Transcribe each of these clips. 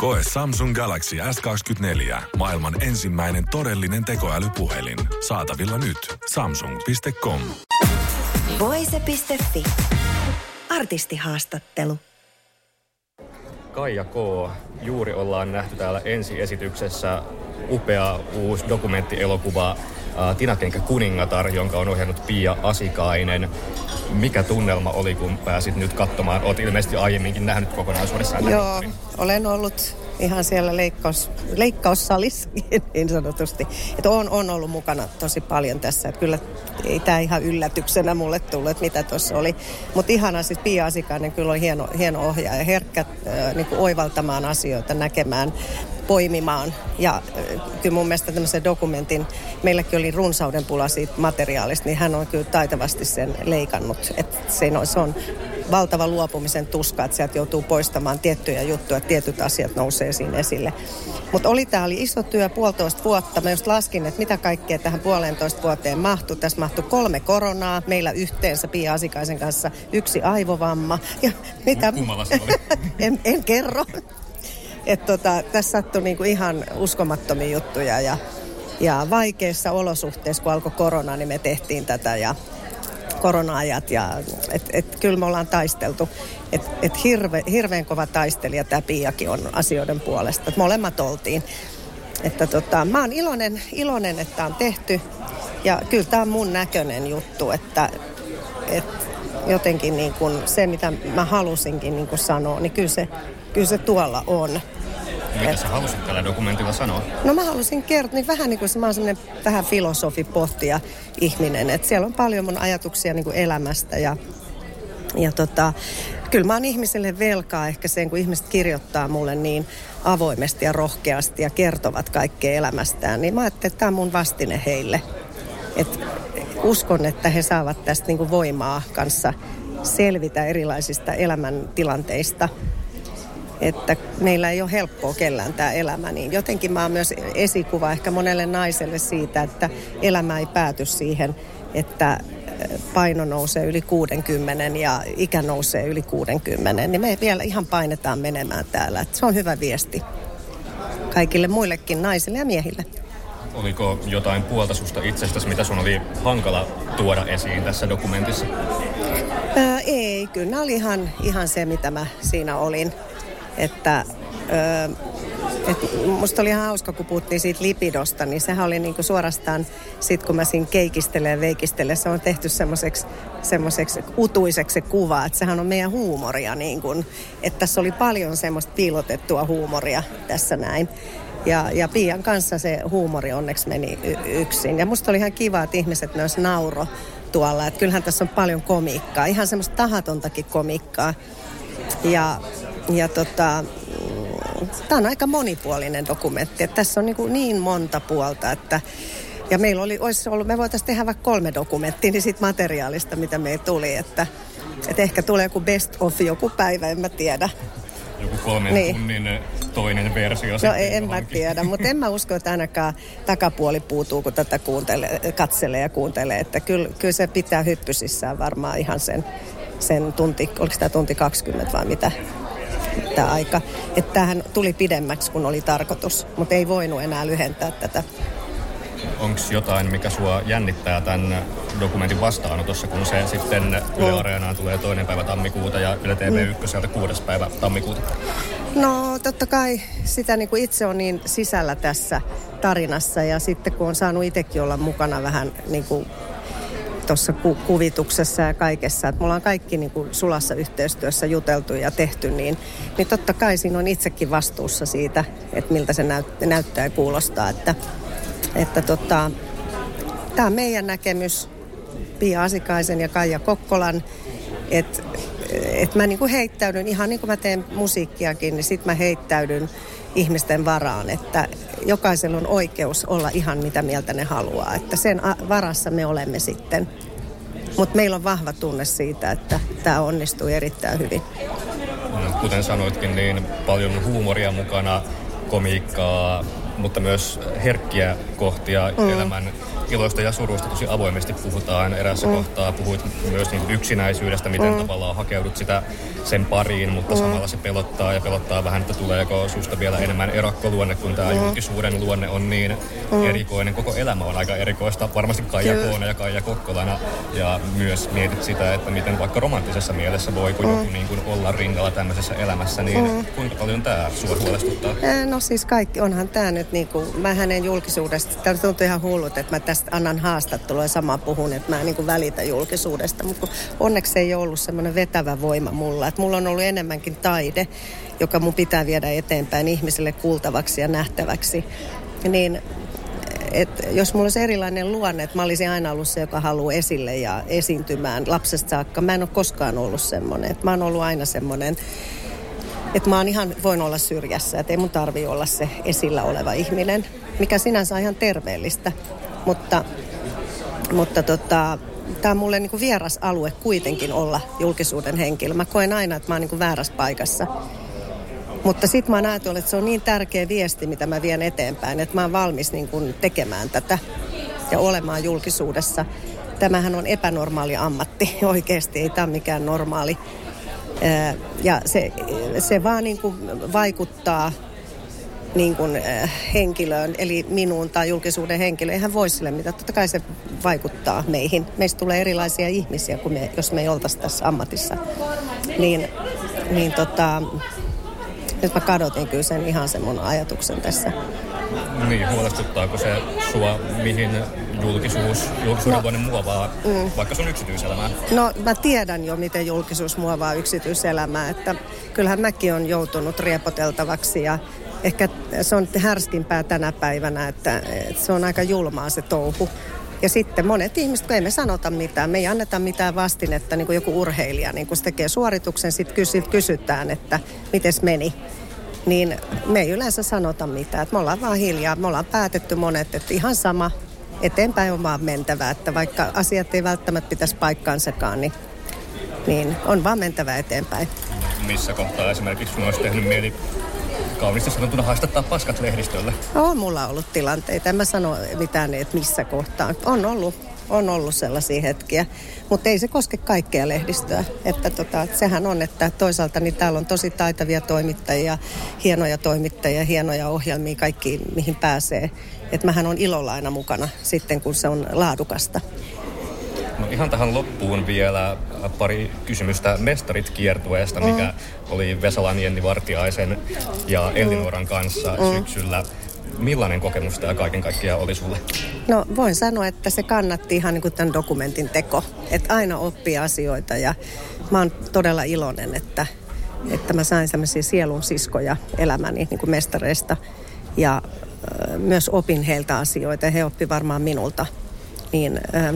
Koe Samsung Galaxy S24. Maailman ensimmäinen todellinen tekoälypuhelin. Saatavilla nyt. Samsung.com. Voise.fi. Artistihaastattelu. Kaija K. Juuri ollaan nähty täällä ensiesityksessä upea uusi dokumenttielokuva Tinakenkä kuningatar, jonka on ohjannut Pia Asikainen. Mikä tunnelma oli, kun pääsit nyt katsomaan? Olet ilmeisesti aiemminkin nähnyt kokonaisuudessaan. Joo, olen ollut ihan siellä leikkaus, leikkaussalissa niin sanotusti. Että on, on ollut mukana tosi paljon tässä. Että kyllä ei tämä ihan yllätyksenä mulle tullut, että mitä tuossa oli. Mutta ihana siis Pia Asikainen kyllä on hieno, hieno ohjaaja, herkkä äh, niin oivaltamaan asioita, näkemään poimimaan. Ja kyllä mun mielestä tämmöisen dokumentin, meilläkin oli runsauden pula siitä materiaalista, niin hän on kyllä taitavasti sen leikannut. Että se on, se on valtava luopumisen tuska, että sieltä joutuu poistamaan tiettyjä juttuja, tietyt asiat nousee siinä esille. Mutta oli tämä oli iso työ, puolitoista vuotta. Mä just laskin, että mitä kaikkea tähän puolentoista vuoteen mahtui. Tässä mahtui kolme koronaa, meillä yhteensä Pia Asikaisen kanssa yksi aivovamma. Ja mitä... en, en kerro. Et tota, tässä sattui niinku ihan uskomattomia juttuja ja, ja vaikeissa olosuhteissa, kun alkoi korona, niin me tehtiin tätä ja korona-ajat ja et, et, kyllä me ollaan taisteltu. Et, et hirve, hirveän kova taistelija tämä Piakin on asioiden puolesta. Et molemmat oltiin. Että tota, mä oon iloinen, iloinen, että on tehty. Ja kyllä tämä on mun näköinen juttu, että, että jotenkin niin kun se, mitä mä halusinkin niin kun sanoa, niin kyllä se, kyllä se tuolla on. Mitä sä halusit tällä dokumentilla sanoa? No mä halusin kertoa, niin vähän niin kuin mä oon vähän filosofi, pohtia ihminen. Että siellä on paljon mun ajatuksia niin kuin elämästä ja, ja tota, kyllä mä oon ihmiselle velkaa ehkä sen, kun ihmiset kirjoittaa mulle niin avoimesti ja rohkeasti ja kertovat kaikkea elämästään. Niin mä ajattelin, että tämä on mun vastine heille. Et uskon, että he saavat tästä niin kuin voimaa kanssa selvitä erilaisista elämäntilanteista että meillä ei ole helppoa kellään tämä elämä, niin jotenkin mä oon myös esikuva ehkä monelle naiselle siitä, että elämä ei pääty siihen, että paino nousee yli 60 ja ikä nousee yli 60, niin me vielä ihan painetaan menemään täällä. Että se on hyvä viesti kaikille muillekin naisille ja miehille. Oliko jotain puolta susta itsestäsi, mitä sun oli hankala tuoda esiin tässä dokumentissa? Ää, ei, kyllä oli ihan, ihan se, mitä mä siinä olin. Että öö, et musta oli hauska, kun puhuttiin siitä lipidosta, niin sehän oli niinku suorastaan, sit kun mä siinä keikistelen ja veikistelen, se on tehty semmoiseksi semmoiseksi utuiseksi se kuva, että sehän on meidän huumoria niin kun, että tässä oli paljon semmoista piilotettua huumoria tässä näin. Ja, ja Pian kanssa se huumori onneksi meni y- yksin. Ja musta oli ihan kiva, että ihmiset myös nauro tuolla. Että kyllähän tässä on paljon komiikkaa, ihan semmoista tahatontakin komiikkaa. Ja ja tota, tämä on aika monipuolinen dokumentti. Että tässä on niin, niin monta puolta, että ja meillä oli, olisi ollut, me voitaisiin tehdä vaikka kolme dokumenttia niin siitä materiaalista, mitä meille tuli. Että, että ehkä tulee joku best of joku päivä, en mä tiedä. Joku kolmen niin. tunnin toinen versio. No ei, en mä tiedä, mutta en mä usko, että ainakaan takapuoli puutuu, kun tätä kuuntelee, katselee ja kuuntelee. Että kyllä, kyllä se pitää hyppysissään varmaan ihan sen, sen tunti, oliko tämä tunti 20 vai mitä, tämä aika. Että tämähän tuli pidemmäksi kuin oli tarkoitus, mutta ei voinut enää lyhentää tätä. Onko jotain, mikä sua jännittää tämän dokumentin vastaanotossa, kun se sitten Yle Areenaan tulee toinen päivä tammikuuta ja Yle TV1 mm. kuudes päivä tammikuuta? No totta kai sitä niin kuin itse on niin sisällä tässä tarinassa ja sitten kun on saanut itsekin olla mukana vähän niin kuin tuossa ku- kuvituksessa ja kaikessa. Että mulla on kaikki niin kuin sulassa yhteistyössä juteltu ja tehty, niin, niin totta kai siinä on itsekin vastuussa siitä, että miltä se näyt- näyttää ja kuulostaa. Että, että tota, tämä on meidän näkemys, Pia Asikaisen ja Kaija Kokkolan, että et mä niinku heittäydyn, ihan niin kuin mä teen musiikkiakin, niin sit mä heittäydyn ihmisten varaan, että jokaisella on oikeus olla ihan mitä mieltä ne haluaa. Että sen varassa me olemme sitten. Mutta meillä on vahva tunne siitä, että tämä onnistuu erittäin hyvin. Kuten sanoitkin, niin paljon huumoria mukana, komiikkaa, mutta myös herkkiä kohtia mm. elämän iloista ja suruista tosi avoimesti puhutaan. Erässä mm. kohtaa puhuit myös niin yksinäisyydestä, miten mm. tavallaan hakeudut sitä sen pariin, mutta mm. samalla se pelottaa ja pelottaa vähän, että tuleeko susta vielä enemmän erakkoluonne, kun tämä mm. julkisuuden luonne on niin mm. erikoinen. Koko elämä on aika erikoista, varmasti Kaija Koona ja Kaija Kokkolana. Ja myös mietit sitä, että miten vaikka romanttisessa mielessä voi kun mm. joku niin kuin olla rinnalla tämmöisessä elämässä, niin mm. kuinka paljon tämä sua huolestuttaa? No siis kaikki, onhan tämä nyt niin kuin, mä hänen julkisuudesta, tämä tuntuu ihan hullut, että mä tästä annan haastattelua ja sama puhun, että mä en niin kuin välitä julkisuudesta, mutta onneksi ei ollut semmoinen vetävä voima mulla, että mulla on ollut enemmänkin taide, joka mun pitää viedä eteenpäin ihmisille kuultavaksi ja nähtäväksi, niin et jos mulla olisi erilainen luonne, että mä olisin aina ollut se, joka haluaa esille ja esiintymään lapsesta saakka. Mä en ole koskaan ollut semmoinen. Mä oon ollut aina semmoinen, että mä oon ihan, voin olla syrjässä, että ei mun tarvi olla se esillä oleva ihminen, mikä sinänsä on ihan terveellistä. Mutta, mutta tota, tämä on mulle niin kuin vieras alue kuitenkin olla julkisuuden henkilö. Mä koen aina, että mä oon niin kuin väärässä paikassa. Mutta sitten mä oon ajatellut, että se on niin tärkeä viesti, mitä mä vien eteenpäin, että mä oon valmis niin kuin tekemään tätä ja olemaan julkisuudessa. Tämähän on epänormaali ammatti oikeasti, ei tämä mikään normaali. Ja se, se vaan niin kuin vaikuttaa niin kuin, äh, henkilöön, eli minuun tai julkisuuden henkilöön. Eihän voi sille mitä. Totta kai se vaikuttaa meihin. Meistä tulee erilaisia ihmisiä, kuin me, jos me ei oltaisi tässä ammatissa. Niin, niin tota, nyt mä kadotin kyllä sen ihan sen mun ajatuksen tässä. Niin, huolestuttaako se sua, mihin julkisuus, julkisuuden no, muovaa mm. vaikka sun yksityiselämää? No mä tiedän jo, miten julkisuus muovaa yksityiselämää, että kyllähän mäkin on joutunut riepoteltavaksi ja ehkä se on härskimpää tänä päivänä, että, että se on aika julmaa se touhu. Ja sitten monet ihmiset, kun ei me sanota mitään, me ei anneta mitään vastinetta, niin kuin joku urheilija, niin kun se tekee suorituksen, sitten kysy, kysytään, että miten meni. Niin me ei yleensä sanota mitään, että me ollaan vaan hiljaa, me ollaan päätetty monet, että ihan sama, eteenpäin on vaan mentävä, että vaikka asiat ei välttämättä pitäisi paikkaansakaan, niin, niin on vaan mentävä eteenpäin. Missä kohtaa esimerkiksi sun olisi tehnyt mieli kauniisti sanottuna haistattaa paskat lehdistölle? On mulla ollut tilanteita. En mä sano mitään, että missä kohtaa. On ollut, on ollut sellaisia hetkiä, mutta ei se koske kaikkea lehdistöä. Että tota, sehän on, että toisaalta niin täällä on tosi taitavia toimittajia, hienoja toimittajia, hienoja ohjelmia, kaikki mihin pääsee. Että mähän on ilolla aina mukana sitten, kun se on laadukasta. No ihan tähän loppuun vielä pari kysymystä Mestarit kiertueesta, mikä mm. oli Vesalan Jenni Vartiaisen ja Elinoran kanssa mm. syksyllä. Millainen kokemus tämä kaiken kaikkiaan oli sulle? No voin sanoa, että se kannatti ihan niin kuin tämän dokumentin teko. Että aina oppii asioita ja mä oon todella iloinen, että, että mä sain sellaisia sielun siskoja elämäni niin kuin mestareista. Ja äh, myös opin heiltä asioita ja he oppi varmaan minulta. Niin äh,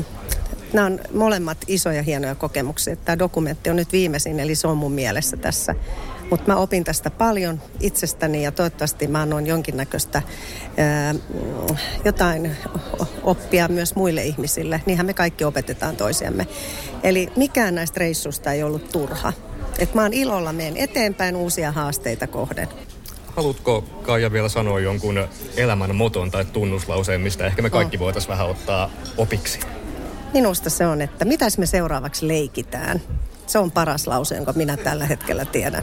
nämä on molemmat isoja hienoja kokemuksia. Tämä dokumentti on nyt viimeisin, eli se on mun mielessä tässä. Mutta mä opin tästä paljon itsestäni ja toivottavasti mä annoin jonkinnäköistä ää, jotain oppia myös muille ihmisille. Niinhän me kaikki opetetaan toisiamme. Eli mikään näistä reissusta ei ollut turha. Et mä oon ilolla meen eteenpäin uusia haasteita kohden. Haluatko Kaija vielä sanoa jonkun elämän moton tai tunnuslauseen, mistä ehkä me kaikki voitaisiin vähän ottaa opiksi? Minusta se on, että mitäs me seuraavaksi leikitään. Se on paras lause, jonka minä tällä hetkellä tiedän.